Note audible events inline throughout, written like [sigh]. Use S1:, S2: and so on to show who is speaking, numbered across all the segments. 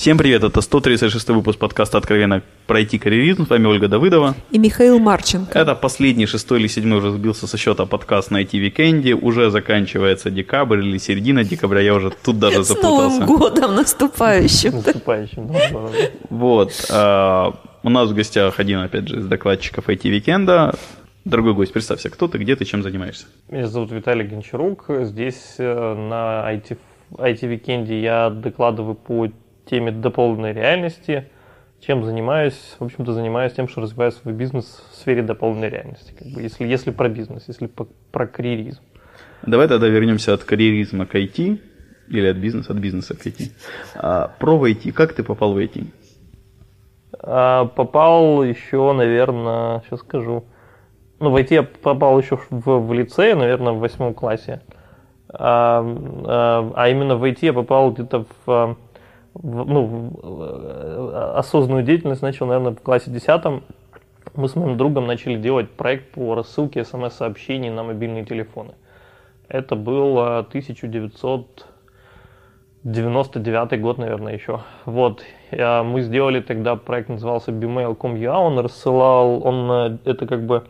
S1: Всем привет, это 136 выпуск подкаста «Откровенно про IT-карьеризм». С вами Ольга Давыдова.
S2: И Михаил Марченко.
S1: Это последний, шестой или седьмой уже сбился со счета подкаст на IT-викенде. Уже заканчивается декабрь или середина декабря, я уже тут даже [laughs] запутался.
S2: С Новым годом наступающим.
S3: Наступающим,
S1: Вот. А, у нас в гостях один, опять же, из докладчиков IT-викенда. Дорогой гость, представься, кто ты, где ты, чем занимаешься?
S3: Меня зовут Виталий Гончарук. Здесь э, на IT, IT-викенде я докладываю по теме дополненной реальности. Чем занимаюсь? В общем-то, занимаюсь тем, что развиваю свой бизнес в сфере дополненной реальности. Как бы, если, если про бизнес, если по, про карьеризм.
S1: Давай тогда вернемся от карьеризма к IT, или от бизнеса, от бизнеса к IT. А, про в IT. Как ты попал в IT?
S3: А, попал еще, наверное, сейчас скажу. Ну, в IT я попал еще в, в лицее, наверное, в восьмом классе. А, а, а именно в IT я попал где-то в ну, э, осознанную деятельность начал, наверное, в классе 10 мы с моим другом начали делать проект по рассылке смс-сообщений на мобильные телефоны. Это был 1999 год, наверное, еще. Вот. Мы сделали тогда проект, назывался bmail.com.ua, он рассылал, он э, это как бы,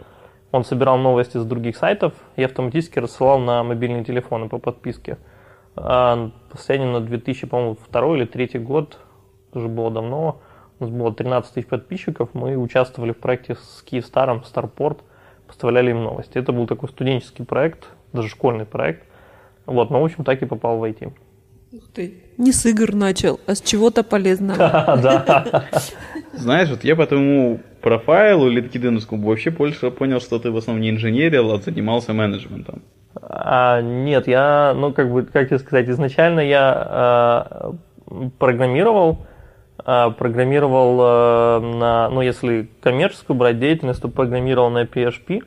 S3: он собирал новости с других сайтов и автоматически рассылал на мобильные телефоны по подписке. А последним на 2000, по-моему, второй или третий год, уже было давно, у нас было 13 тысяч подписчиков, мы участвовали в проекте с Киевстаром, Старпорт, поставляли им новости. Это был такой студенческий проект, даже школьный проект. Вот, но, в общем, так и попал в IT.
S2: Ух ты, не с игр начал, а с чего-то полезного. [laughs]
S3: Да.
S1: Знаешь, вот я по твоему профайлу или LinkedIn вообще больше понял, что ты в основном не инженерил, а занимался менеджментом.
S3: А, нет, я, ну, как бы, как тебе сказать, изначально я а, программировал, а, программировал а, на, ну, если коммерческую брать деятельность, то программировал на PHP,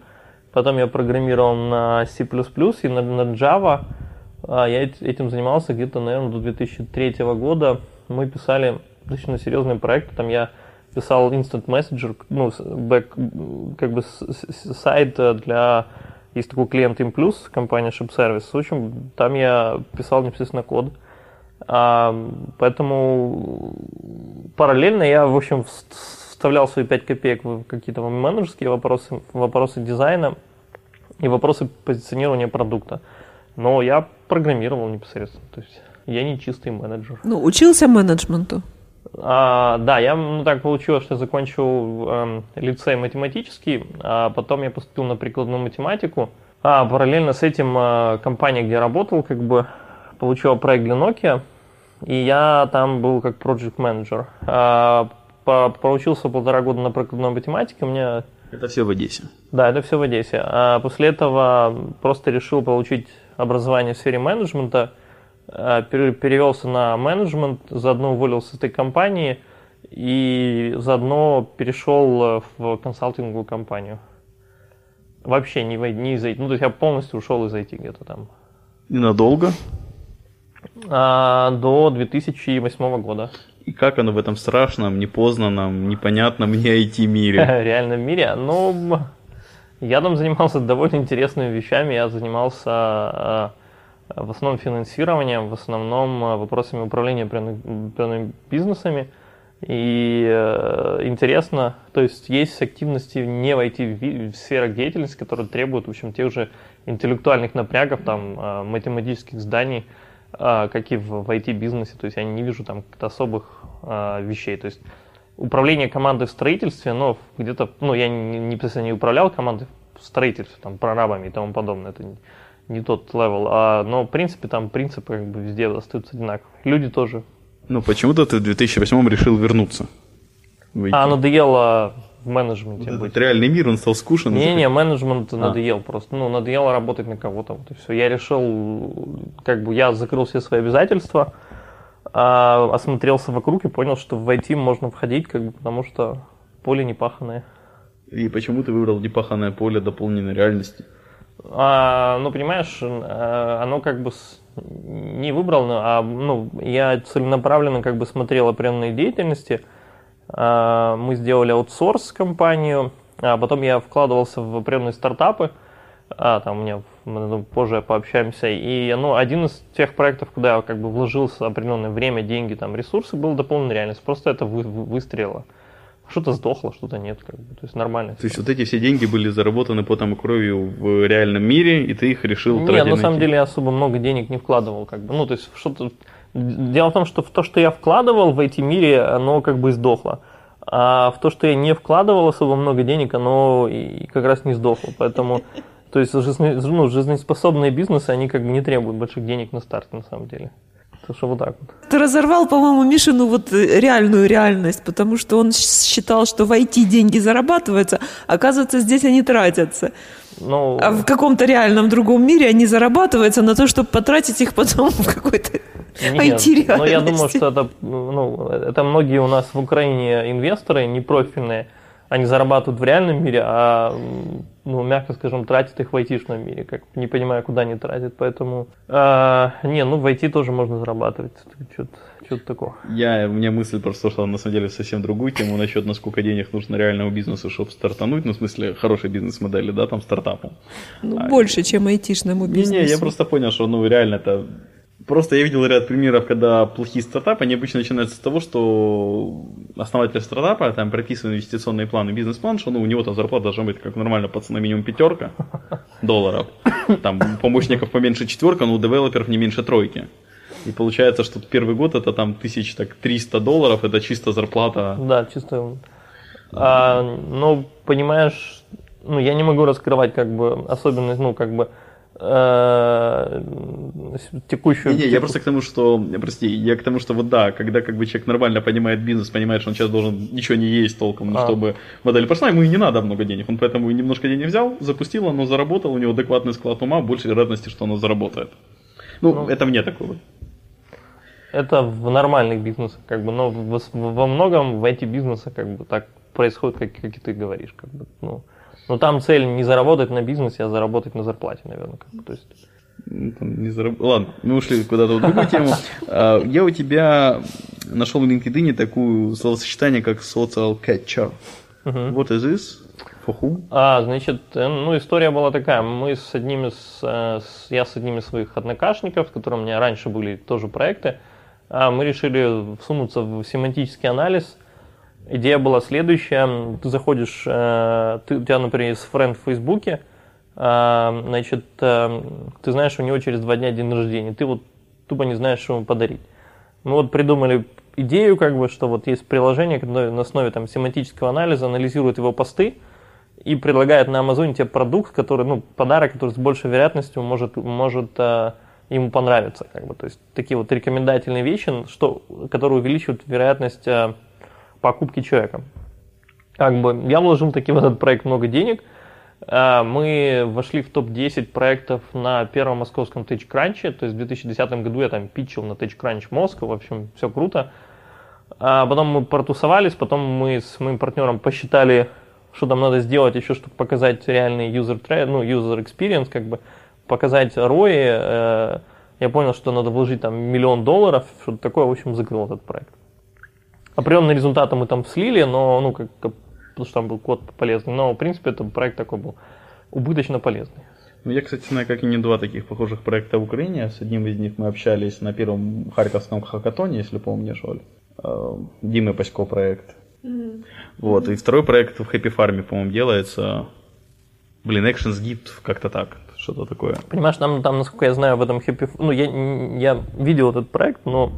S3: потом я программировал на C++ и на, на Java. А, я этим занимался где-то, наверное, до 2003 года. Мы писали достаточно серьезные проекты, там я писал Instant Messenger, ну, бэк, как бы сайт для есть такой клиент InPlus, компания ShipService. В общем, там я писал непосредственно код. А, поэтому параллельно я, в общем, вставлял свои 5 копеек в какие-то менеджерские вопросы, вопросы дизайна и вопросы позиционирования продукта. Но я программировал непосредственно. То есть я не чистый менеджер.
S2: Ну, учился менеджменту?
S3: А, да, я ну, так получилось, что закончил э, лицей математический, а потом я поступил на прикладную математику. А параллельно с этим э, компания, где я работал, как бы получила проект для Nokia, и я там был как project менеджер. А, по, проучился полтора года на прикладной математике, у меня
S1: это все в Одессе.
S3: Да, это все в Одессе. А после этого просто решил получить образование в сфере менеджмента перевелся на менеджмент, заодно уволился с этой компании и заодно перешел э, в консалтинговую компанию. Вообще не, не из IT. Ну, то есть я полностью ушел из IT где-то там.
S1: И надолго?
S3: А, до 2008 года.
S1: И как оно в этом страшном, непознанном, непонятном не IT-мире? [laughs]
S3: Реальном мире? Ну, я там занимался довольно интересными вещами. Я занимался э, в основном финансированием, в основном э, вопросами управления определенными бизнесами. И э, интересно, то есть есть активности не войти в сферах деятельности, которые требуют, в общем, тех же интеллектуальных напрягов, там, э, математических зданий, как и в, в IT-бизнесе. То есть я не вижу там каких-то особых вещей. То есть управление командой в строительстве, но где-то, ну, я не, не, не управлял командой в строительстве, там, прорабами и тому подобное. Это не тот level. А, но, в принципе, там принципы как бы везде остаются одинаковые. Люди тоже.
S1: Ну, почему-то ты в 2008 решил вернуться.
S3: Выйти. А, надоело в менеджменте
S1: вот быть. реальный мир, он стал скучен?
S3: Не-не, менеджмент а. надоел просто. Ну, надоело работать на кого-то. Вот и все. Я решил, как бы, я закрыл все свои обязательства, а, осмотрелся вокруг и понял, что в IT можно входить, как бы, потому что поле непаханное.
S1: И почему ты выбрал непаханное поле дополненной реальности?
S3: А, ну, понимаешь, э, оно как бы не выбрал, но, а ну, я целенаправленно как бы смотрел определенные деятельности. А, мы сделали аутсорс компанию, а потом я вкладывался в определенные стартапы. А, там у меня мы позже пообщаемся. И ну, один из тех проектов, куда я как бы вложился определенное время, деньги, там, ресурсы, был дополненная реальность. Просто это вы, выстрелило. Что-то сдохло, что-то нет, как бы. То есть нормально.
S1: То есть вот эти все деньги были заработаны потом и кровью в реальном мире, и ты их решил
S3: Нет,
S1: тратить
S3: на самом деле я особо много денег не вкладывал, как бы. Ну, то есть что-то. Дело в том, что в то, что я вкладывал в эти мире, оно как бы сдохло. А в то, что я не вкладывал особо много денег, оно и как раз не сдохло. Поэтому, то есть ну, жизнеспособные бизнесы, они как бы не требуют больших денег на старт, на самом деле. Так что вот так вот.
S2: Ты разорвал, по-моему, Мишину вот э, реальную реальность, потому что он считал, что в IT деньги зарабатываются, оказывается, здесь они тратятся.
S3: Ну,
S2: А в каком-то реальном другом мире они зарабатываются на то, чтобы потратить их потом в какой-то IT-реальности.
S3: но я думаю, что это, ну, это многие у нас в Украине инвесторы непрофильные, они зарабатывают в реальном мире, а, ну, мягко скажем, тратят их в айтишном мире, как не понимаю, куда они тратят, поэтому, а, не, ну, в IT тоже можно зарабатывать, что-то, что-то такое.
S1: Я, у меня мысль просто шла на самом деле совсем другую тему насчет, насколько денег нужно реальному бизнесу, чтобы стартануть, ну, в смысле, хорошей бизнес-модели, да, там, стартапу.
S2: Ну,
S1: А,
S2: больше, чем айтишному бизнесу.
S1: Не-не, я просто понял, что, ну, реально это... Просто я видел ряд примеров, когда плохие стартапы, они обычно начинаются с того, что основатель стартапа там прописывает инвестиционные планы, бизнес-план, что ну, у него там зарплата должна быть как нормально пацана минимум пятерка [laughs] долларов, там помощников поменьше четверка, но у девелоперов не меньше тройки. И получается, что первый год это там тысяч так 300 долларов, это чисто зарплата.
S3: Да, чисто. А, ну, понимаешь, ну, я не могу раскрывать как бы особенность, ну, как бы текущую...
S1: Не, не, я просто к тому, что, прости, я к тому, что вот да, когда как бы человек нормально понимает бизнес, понимает, что он сейчас должен ничего не есть толком,
S3: А.
S1: чтобы модель пошла, ему и не надо много денег, он поэтому и немножко денег взял, запустил, оно заработало, у него адекватный склад ума, больше вероятности, что оно заработает. Ну,
S3: Ну.
S1: это мне такое.
S3: Это в нормальных бизнесах, как бы, но во многом в эти бизнесы как бы так происходит, как, как и ты говоришь, как бы, ну, но там цель не заработать на бизнесе, а заработать на зарплате, наверное, как бы, то есть.
S1: Ну, там не зараб- Ладно, мы ушли куда-то в другую тему. А, Я у тебя нашел в LinkedIn такую словосочетание, как social catcher. What is this? For whom?
S3: А, значит, э, ну, история была такая. Мы с одним из, э, с- я с одним из своих однокашников, с которым у меня раньше были тоже проекты, а, мы решили всунуться в семантический анализ. Идея была следующая. Ты заходишь, э, ты, у тебя, например, есть френд в Фейсбуке, а, значит, э, ты знаешь, у него через два дня день рождения, ты вот тупо не знаешь, что ему подарить. Мы вот придумали идею, как бы, что вот есть приложение, которое на основе там, семантического анализа анализирует его посты и предлагает на Амазоне тебе продукт, который, ну, подарок, который с большей вероятностью может, может э, ему понравиться. Как бы. То есть такие вот рекомендательные вещи, что, которые увеличивают вероятность э, покупки человеком. Как бы я вложил таки в этот проект много денег. А, Мы вошли в топ-10 проектов на первом московском TechCrunch. То есть в 2010 году я там питчил на TechCrunch Москва. В общем, все круто. А потом мы протусовались, потом мы с моим партнером посчитали, что там надо сделать еще, чтобы показать реальный user, ну, user experience, как бы показать ROI. Э, Я понял, что надо вложить там миллион долларов, что-то такое, в общем, закрыл этот проект. Определенные результаты мы там слили, но, ну, как, как- потому что там был код полезный, но, в принципе, этот проект такой был убыточно полезный.
S1: Ну, я, кстати, знаю, как и не два таких похожих проекта в Украине. С одним из них мы общались на первом Харьковском хакатоне, если помнишь, Оль. Э, Димы Пасько проект. Вот, и второй проект в Happy Farm, по-моему, делается. Блин, Actions Gift, как-то так, что-то такое.
S3: Понимаешь, там, там, насколько я знаю, в этом Happy... Ну, я, я видел этот проект, но,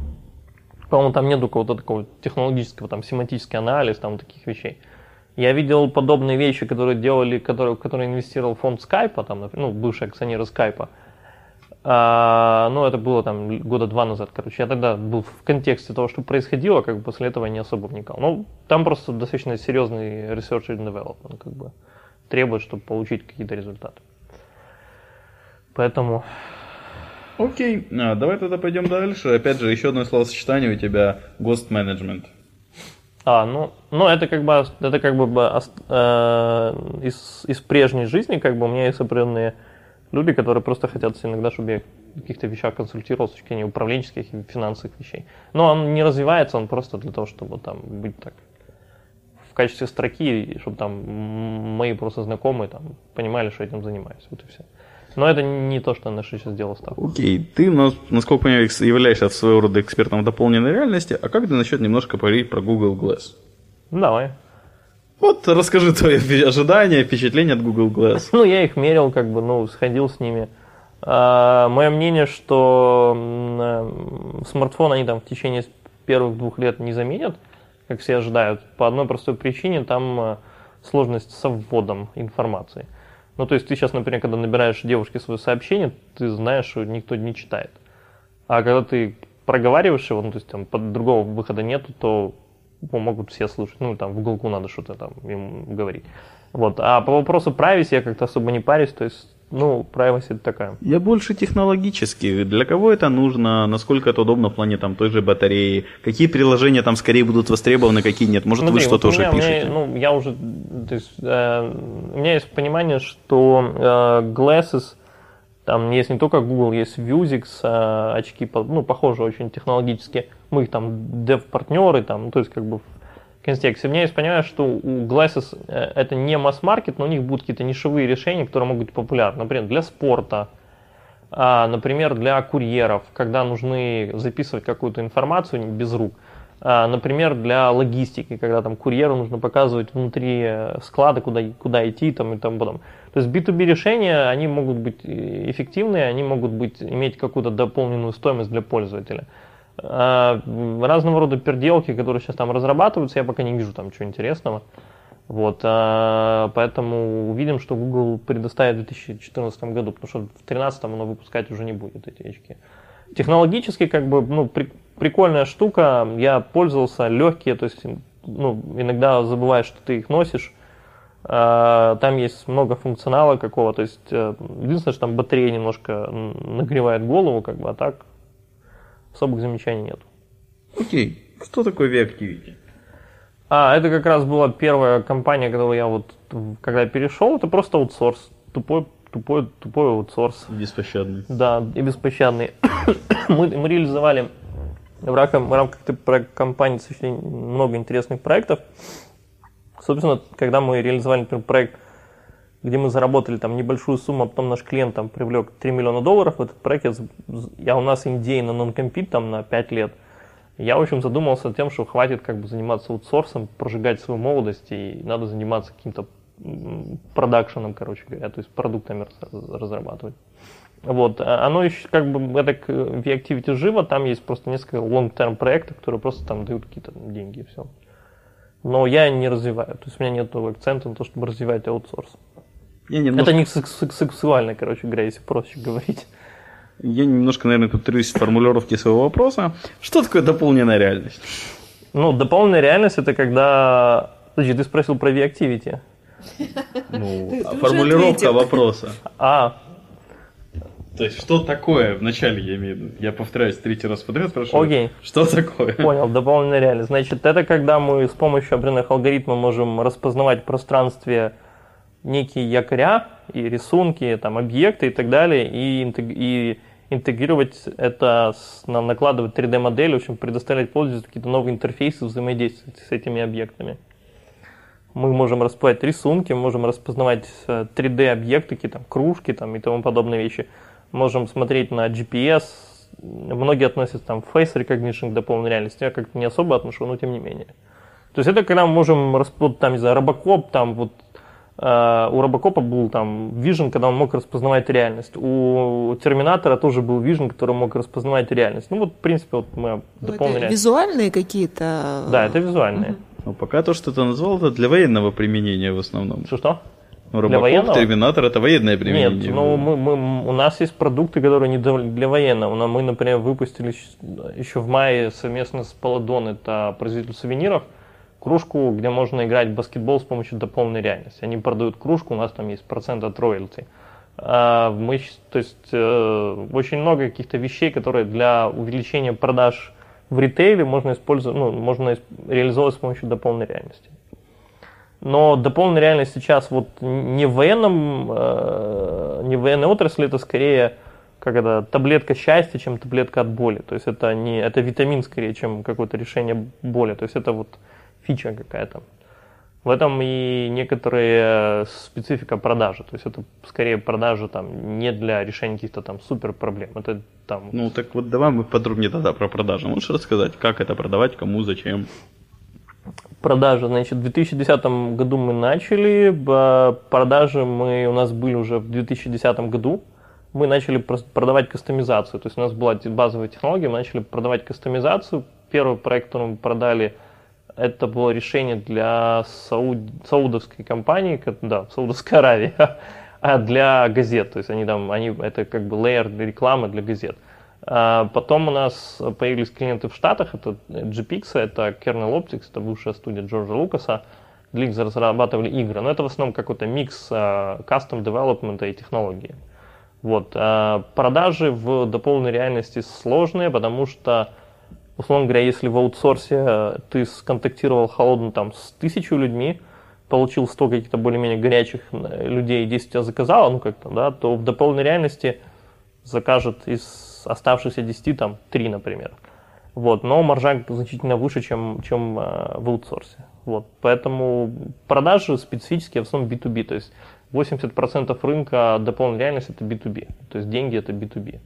S3: по-моему, там нет какого-то такого технологического, там, семантический анализ, там, таких вещей. Я видел подобные вещи, которые делали, которые, которые инвестировал фонд Скайпа, там, ну, бывший акционер Скайпа. А, ну, это было там года два назад, короче. Я тогда был в контексте того, что происходило, как бы после этого не особо вникал. Ну, там просто достаточно серьезный research and development, как бы, требует, чтобы получить какие-то результаты. Поэтому
S1: Окей, а, давай тогда пойдем дальше. Опять же, еще одно словосочетание у тебя Ghost Management.
S3: А, ну, ну это как бы, это как бы э, из, из прежней жизни, как бы у меня есть определенные люди, которые просто хотят иногда, чтобы я каких-то вещах консультировал с точки зрения управленческих и финансовых вещей. Но он не развивается, он просто для того, чтобы там быть так в качестве строки, чтобы там мои просто знакомые там понимали, что этим занимаюсь. Вот и все. Но это не то, что наш сейчас сделал ставку.
S1: Окей, ты, насколько понимаю, являешься своего рода экспертом дополненной реальности, а как ты насчет немножко поговорить про Google Glass?
S3: Давай.
S1: Вот расскажи твои ожидания, впечатления от Google Glass.
S3: Ну, я их мерил, как бы, ну, сходил с ними. А, мое мнение, что э, смартфон они там в течение первых двух лет не заменят, как все ожидают, по одной простой причине, там э, сложность со вводом информации. Ну, то есть ты сейчас, например, когда набираешь девушке свое сообщение, ты знаешь, что никто не читает. А когда ты проговариваешь его, ну, то есть там под другого выхода нету, то могут все слушать. Ну, там в уголку надо что-то там им говорить. Вот. А по вопросу privacy я как-то особо не парюсь, то есть ну, privacy это такая.
S1: Я больше технологически. Для кого это нужно? Насколько это удобно в плане там той же батареи? Какие приложения там скорее будут востребованы, какие нет? Может, Смотри, вы что-то вот уже меня, пишете?
S3: Меня, ну, я уже... То есть, э, у меня есть понимание, что э, Glasses, там есть не только Google, есть Vuzix, э, очки, ну, похожи очень технологически. Мы их там дев-партнеры, там, то есть, как бы контексте. У меня есть понимание, что у Glasses э, это не масс-маркет, но у них будут какие-то нишевые решения, которые могут быть популярны. Например, для спорта, а, например, для курьеров, когда нужны записывать какую-то информацию без рук. А, например, для логистики, когда там курьеру нужно показывать внутри э, склада, куда, куда идти там, и тому потом. То есть B2B решения, они могут быть э, эффективные, они могут быть, иметь какую-то дополненную стоимость для пользователя. А, разного рода переделки, которые сейчас там разрабатываются, я пока не вижу там чего интересного. Вот, а, поэтому увидим, что Google предоставит в 2014 году, потому что в 2013 оно выпускать уже не будет эти очки. Технологически, как бы, ну, при, прикольная штука, я пользовался, легкие, то есть, ну, иногда забываешь, что ты их носишь, а, там есть много функционала какого, то есть, э, единственное, что там батарея немножко нагревает голову, как бы, а так особых замечаний нет.
S1: Окей. Что такое V-Activity?
S3: А, это как раз была первая компания, когда я вот, когда перешел, это просто аутсорс. Тупой, тупой, тупой аутсорс.
S1: Беспощадный.
S3: Да, и беспощадный. [coughs] мы, мы реализовали в рамках, в рамках компании достаточно много интересных проектов. Собственно, когда мы реализовали, например, проект где мы заработали там небольшую сумму, а потом наш клиент там привлек 3 миллиона долларов в этот проект, я, я у нас индей на нон-компит там на 5 лет, я, в общем, задумался тем, что хватит как бы заниматься аутсорсом, прожигать свою молодость, и надо заниматься каким-то продакшеном, короче говоря, то есть продуктами разрабатывать. Вот, а оно еще как бы, это в Activity живо, там есть просто несколько long-term проектов, которые просто там дают какие-то деньги и все. Но я не развиваю, то есть у меня нет акцента на то, чтобы развивать аутсорс. Я немножко... Это не секс- сексуально, короче говоря, если проще говорить.
S1: Я немножко, наверное, повторюсь в формулировке своего вопроса. Что такое дополненная реальность?
S3: Ну, дополненная реальность это когда... Подожди, ты спросил про V-Activity.
S1: Ну, [laughs] формулировка вопроса.
S3: А,
S1: то есть, что такое, вначале я имею в виду, я повторяюсь третий раз подряд, спрашиваю,
S3: Окей.
S1: что такое?
S3: Понял, дополненная реальность. Значит, это когда мы с помощью определенных алгоритмов можем распознавать в пространстве некие якоря и рисунки, там, объекты и так далее, и, и интегрировать это, с, накладывать 3D-модель, в общем, предоставлять пользователю какие-то новые интерфейсы взаимодействия с этими объектами. Мы можем распознавать рисунки, можем распознавать 3D-объекты, э, какие-то кружки там, и тому подобные вещи. Можем смотреть на GPS. Многие относятся там face recognition к дополненной реальности. Я как-то не особо отношу, но тем не менее. То есть это когда мы можем, там, не знаю, робокоп, там вот Э, у Робокопа был там Vision, когда он мог распознавать реальность. У Терминатора тоже был Vision, который мог распознавать реальность. Ну вот, в принципе, вот мы
S2: ну, дополнили. Визуальные какие-то?
S3: Да, это визуальные. Угу.
S1: Ну, пока то, что ты назвал, это для военного применения в основном.
S3: Что-что?
S1: Ну, Робокоп, Терминатор это военное применение.
S3: Нет, ну мы, мы, у нас есть продукты, которые не для военного. Мы, например, выпустили еще в мае совместно с Паладон, это производитель сувениров, кружку, где можно играть в баскетбол с помощью дополненной реальности. Они продают кружку, у нас там есть процент от роялти. А, мы, то есть э, очень много каких-то вещей, которые для увеличения продаж в ритейле можно использовать, ну, можно реализовывать с помощью дополненной реальности. Но дополненная реальность сейчас вот не в военном, э, не в военной отрасли, это скорее как это, таблетка счастья, чем таблетка от боли. То есть это не это витамин скорее, чем какое-то решение боли. То есть это вот фича какая-то. В этом и некоторая специфика продажи. То есть это скорее продажа там не для решения каких-то там супер проблем. Это там.
S1: Ну так вот давай мы подробнее тогда про продажи. Можешь рассказать, как это продавать, кому, зачем?
S3: Продажи, значит, в 2010 году мы начали, продажи мы у нас были уже в 2010 году мы начали продавать кастомизацию. То есть у нас была базовая технология, мы начали продавать кастомизацию. Первый проект, который мы продали, это было решение для сауд... саудовской компании, да, Саудовской Аравии, [laughs] а для газет. То есть они там, они, это как бы лейер для рекламы для газет. А потом у нас появились клиенты в Штатах, это GPX, это Kernel Optics, это бывшая студия Джорджа Лукаса. Для них разрабатывали игры, но это в основном какой-то микс кастом девелопмента и технологии. Вот. А продажи в дополненной реальности сложные, потому что, условно говоря, если в аутсорсе э, ты сконтактировал холодно там с тысячу людьми, получил 100 каких-то более-менее горячих людей, 10 тебя заказало, ну как-то, да, то в дополненной реальности закажет из оставшихся 10 там 3, например. Вот, но маржа значительно выше, чем, чем э, в аутсорсе. Вот, поэтому продажи специфические в основном B2B, то есть 80% рынка дополненной реальности это B2B. То есть деньги это B2B,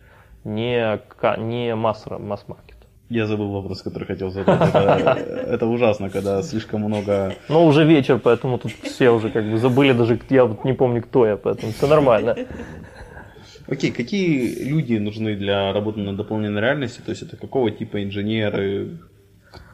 S3: не, не масс-маркет.
S1: Я забыл вопрос, который хотел задать. Это, [laughs] это ужасно, когда слишком много...
S3: Но уже вечер, поэтому тут все уже как бы забыли, даже я вот не помню, кто я, поэтому все нормально.
S1: Окей, какие люди нужны для работы на дополненной реальности? То есть это какого типа инженеры,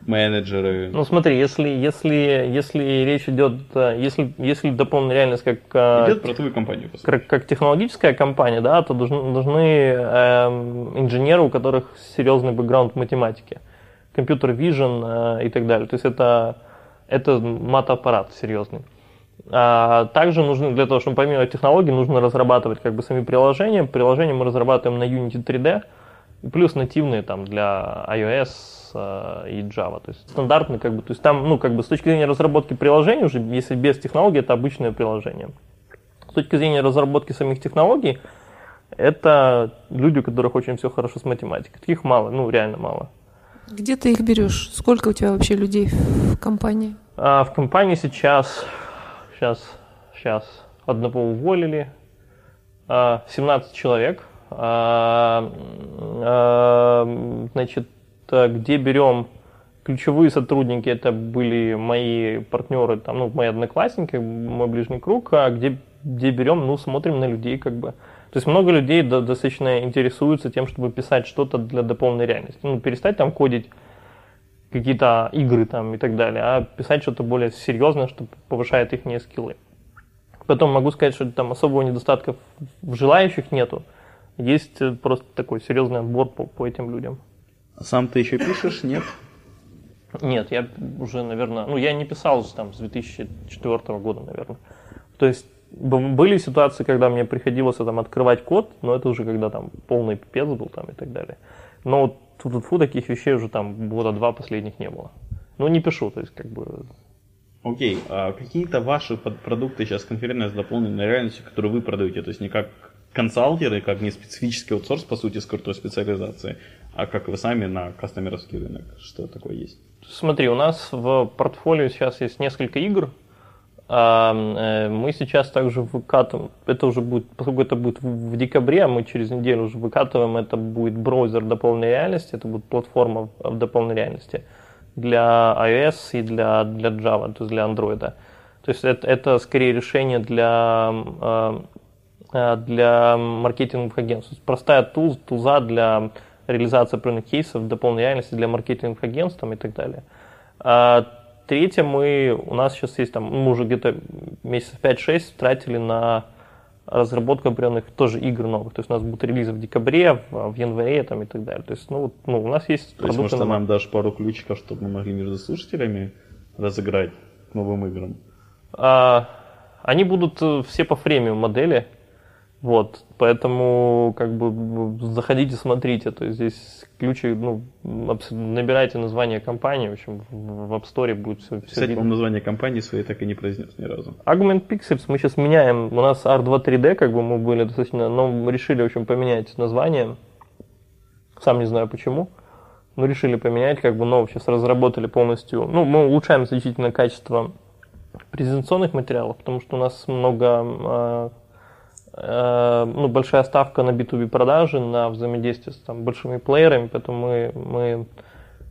S1: менеджеры.
S3: Ну смотри, если, если, если речь идет, э, если, если дополненная реальность как... Э,
S1: идет про твою компанию.
S3: Как, как технологическая компания, да, то должны, нужны э, инженеры, у которых серьезный бэкграунд в математике. Компьютер vision э, и так далее. То есть это, это мат-аппарат серьезный. А также нужно для того, чтобы помимо технологий, нужно разрабатывать как бы сами приложения. Приложения мы разрабатываем на Unity 3D, плюс нативные там для iOS, Э, и Java. То есть стандартный, как бы, то есть там, ну, как бы с точки зрения разработки приложений, уже если без технологий, это обычное приложение. С точки зрения разработки самих технологий, это люди, у которых очень все хорошо с математикой. Таких мало, ну, реально мало.
S2: Где ты их берешь? Сколько у тебя вообще людей в компании?
S3: А, в компании сейчас, сейчас, сейчас одного уволили, 17 а, человек. А, а, значит, где берем ключевые сотрудники, это были мои партнеры, там, ну, мои одноклассники, мой ближний круг, а где, где берем, ну, смотрим на людей, как бы. То есть много людей достаточно интересуются тем, чтобы писать что-то для дополненной реальности. Ну, перестать там кодить какие-то игры там и так далее, а писать что-то более серьезное, что повышает их скиллы. Потом могу сказать, что там особого недостатка в желающих нету. Есть просто такой серьезный отбор по, по этим людям.
S1: Сам ты еще пишешь, нет?
S3: Нет, я уже, наверное, ну я не писал там с 2004 года, наверное. То есть были ситуации, когда мне приходилось там открывать код, но это уже когда там полный пипец был там и так далее. Но вот тут фу таких вещей уже там года два последних не было. Ну не пишу, то есть как бы.
S1: Окей, а какие-то ваши продукты сейчас конферентные с дополненной реальностью, которые вы продаете, то есть не как консалтеры, как не специфический аутсорс, по сути, с крутой специализацией, а как вы сами на кастомеровский рынок? Что такое есть?
S3: Смотри, у нас в портфолио сейчас есть несколько игр. А, э, мы сейчас также выкатываем, это уже будет, поскольку это будет в декабре, а мы через неделю уже выкатываем, это будет браузер дополненной реальности, это будет платформа в дополненной реальности для iOS и для, для Java, то есть для Android. То есть это, это скорее решение для, а, а, для маркетинговых агентств. Простая туз, туза для реализация определенных кейсов дополненной реальности для маркетинговых агентств там, и так далее. А третье, мы, у нас сейчас есть там, мы уже где-то месяцев 5-6 тратили на разработку определенных тоже игр новых. То есть у нас будут релизы в декабре, в, в январе там, и так далее. То есть, ну, ну у нас есть
S1: То есть, может, на... нам дашь пару ключиков, чтобы мы могли между слушателями разыграть новым играм?
S3: А, они будут э, все по фремиум модели. Вот, поэтому как бы заходите, смотрите, то есть здесь ключи, ну, набирайте название компании, в общем, в App Store будет все, все
S1: Кстати, по-моему, название компании своей так и не произнес ни разу.
S3: Argument Pixels мы сейчас меняем. У нас R2-3D, как бы мы были достаточно, но мы решили, в общем, поменять название. Сам не знаю почему. Но решили поменять, как бы, но сейчас разработали полностью. Ну, мы улучшаем значительно качество презентационных материалов, потому что у нас много, э, ну, большая ставка на B2B продажи, на взаимодействие с там, большими плеерами, поэтому мы, мы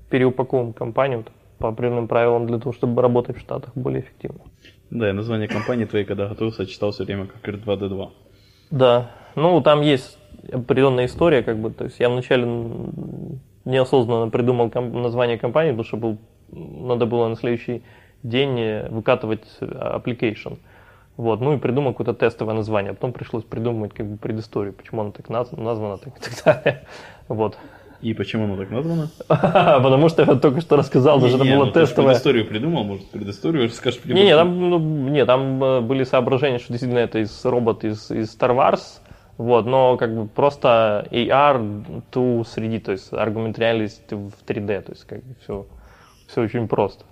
S3: переупаковываем компанию по определенным правилам для того, чтобы работать в Штатах более эффективно.
S1: Да, и название компании твоей, когда готовился, читал все время как R2D2.
S3: Да, ну там есть определенная история, как бы, то есть я вначале неосознанно придумал ком- название компании, потому что был, надо было на следующий день э, выкатывать э, application. Вот, ну и придумал какое-то тестовое название, потом пришлось придумывать как бы предысторию, почему оно так наз- названо, так и так далее. [laughs] Вот.
S1: И почему оно так названо? [laughs]
S3: Потому что я только что рассказал, даже это
S1: Не,
S3: было
S1: ну,
S3: тестовое.
S1: предысторию придумал, может, предысторию расскажешь.
S3: Не, не, там, ну, не, там э, были соображения, что действительно это из робот из, из Star Wars, вот, но как бы просто AR to 3D, то есть аргумент реальности в 3D, то есть как бы все, все очень просто.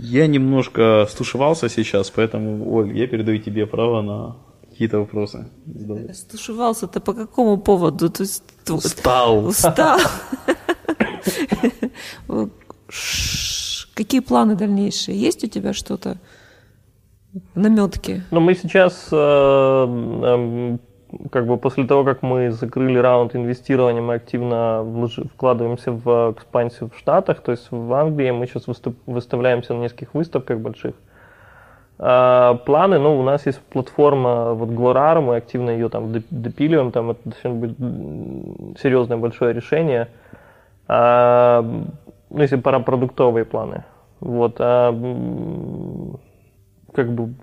S1: Я немножко стушевался сейчас, поэтому, Оль, я передаю тебе право на какие-то вопросы. задавать.
S2: Стушевался-то по какому поводу? То есть,
S1: Устал.
S2: Устал. Ш- [laughs] Какие планы дальнейшие? Есть у тебя что-то? Наметки?
S3: Но мы сейчас, э, эм, как бы после того, как мы закрыли раунд инвестирования, мы активно вкладываемся в экспансию в Штатах, то есть в Англии мы сейчас выступ- выставляемся на нескольких выставках больших. А, планы, ну, у нас есть платформа вот Glorar, мы активно ее там доп- допиливаем, там это должно быть серьезное большое решение. А, ну, если пора продуктовые планы. Вот, а, как бы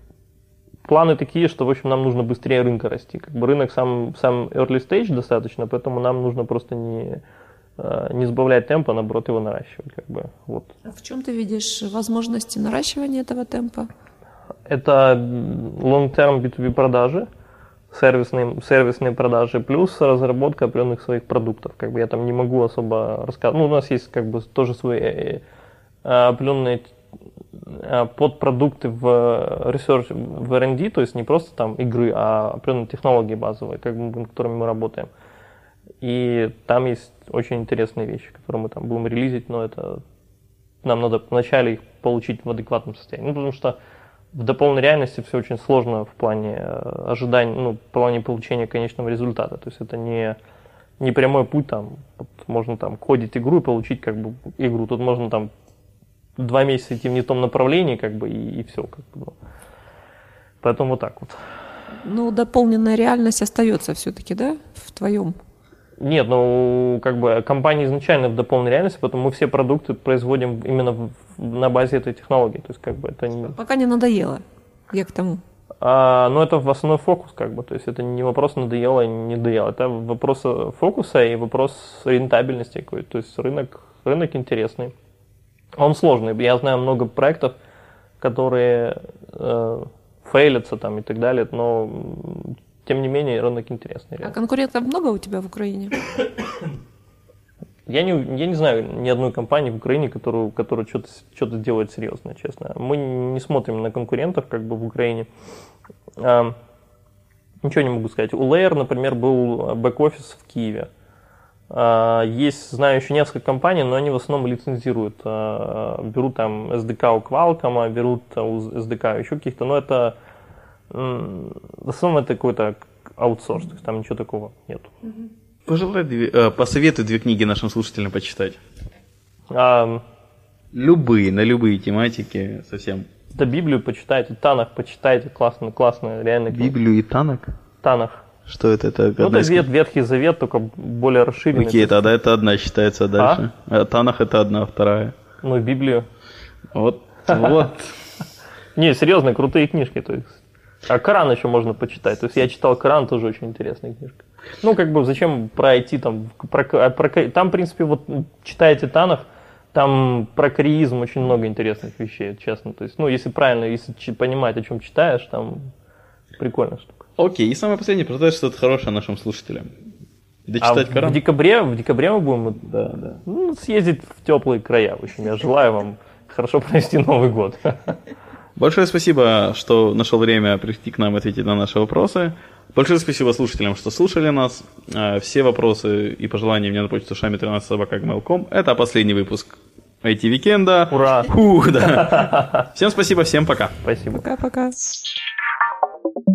S3: планы такие, что, в общем, нам нужно быстрее рынка расти. Как бы рынок сам, сам early stage достаточно, поэтому нам нужно просто не, э, не сбавлять темпа, а наоборот его наращивать. Как бы, вот.
S2: А в чем ты видишь возможности наращивания этого темпа?
S3: Это long-term B2B продажи, сервисные, сервисные продажи, плюс разработка определенных своих продуктов. Как бы я там не могу особо рассказывать. Ну, у нас есть как бы тоже свои э, э, определенные подпродукты в research, в R&D, то есть не просто там игры, а определенные технологии базовые, как над которыми мы работаем. И там есть очень интересные вещи, которые мы там будем релизить, но это нам надо вначале их получить в адекватном состоянии. Ну, потому что в дополненной реальности все очень сложно в плане э, ожидания, ну, в плане получения конечного результата. То есть это не, не прямой путь, там, вот можно там кодить игру и получить как бы игру. Тут можно там два месяца идти в не том направлении, как бы, и, все. Как бы, ну. Поэтому вот так вот.
S2: Ну, дополненная реальность остается все-таки, да, в твоем?
S3: Нет, ну, как бы компания изначально в дополненной реальности, поэтому мы все продукты производим именно в- на базе этой технологии. То есть, как бы это не...
S2: Пока не надоело. Я к тому.
S3: А, но это в основной фокус, как бы. То есть это не вопрос надоело, не надоело. Это вопрос фокуса и вопрос рентабельности какой. То есть рынок, рынок интересный. Он сложный. Я знаю много проектов, которые э, фейлятся там и так далее, но тем не менее рынок интересный.
S2: А
S3: реально.
S2: конкурентов много у тебя в Украине?
S3: Я не, я не знаю ни одной компании в Украине, которую, которая что-то, что-то делает серьезно, честно. Мы не смотрим на конкурентов как бы в Украине. А, ничего не могу сказать. У Layer, например, был бэк-офис в Киеве. А, есть, знаю еще несколько компаний, но они в основном лицензируют. А, берут там SDK у Qualcomm, берут у SDK еще каких-то, но это в основном это какой-то аутсорс, то есть там ничего такого нет.
S1: Пожелай, две- э, посоветуй две книги нашим слушателям почитать.
S3: А,
S1: Любые, на любые тематики, совсем.
S3: Да Библию почитайте, Танах почитайте, классно, классно, реально.
S1: Библию и Танок?
S3: Танах.
S1: Что это? Это
S3: Ну, это Вет- Ветхий Завет, только более расширенный.
S1: Окей, тогда это одна считается дальше. А Танах это одна, вторая.
S3: Ну, Библию.
S1: Вот, [laughs] вот.
S3: Не, серьезно, крутые книжки. То есть. А Коран еще можно почитать. То есть я читал Коран, тоже очень интересная книжка. Ну, как бы, зачем про IT там? Про, а про там, в принципе, вот читаете Танах, там про кореизм очень много интересных вещей, честно. То есть, ну, если правильно, если понимать, о чем читаешь, там прикольная штука.
S1: Окей, и самое последнее, продать что-то хорошее нашим слушателям.
S3: А
S1: Дочитать
S3: в,
S1: Коран?
S3: в декабре, в декабре мы будем
S1: Да, да.
S3: ну, съездить в теплые края. В общем, я желаю вам хорошо провести Новый год.
S1: Большое спасибо, что нашел время прийти к нам и ответить на наши вопросы. Большое спасибо слушателям, что слушали нас. Э, Все вопросы и пожелания мне на почту шами 13 собака Это последний выпуск IT-викенда.
S3: Ура!
S1: Фу, да. Всем спасибо, всем пока.
S3: Спасибо.
S2: Пока-пока.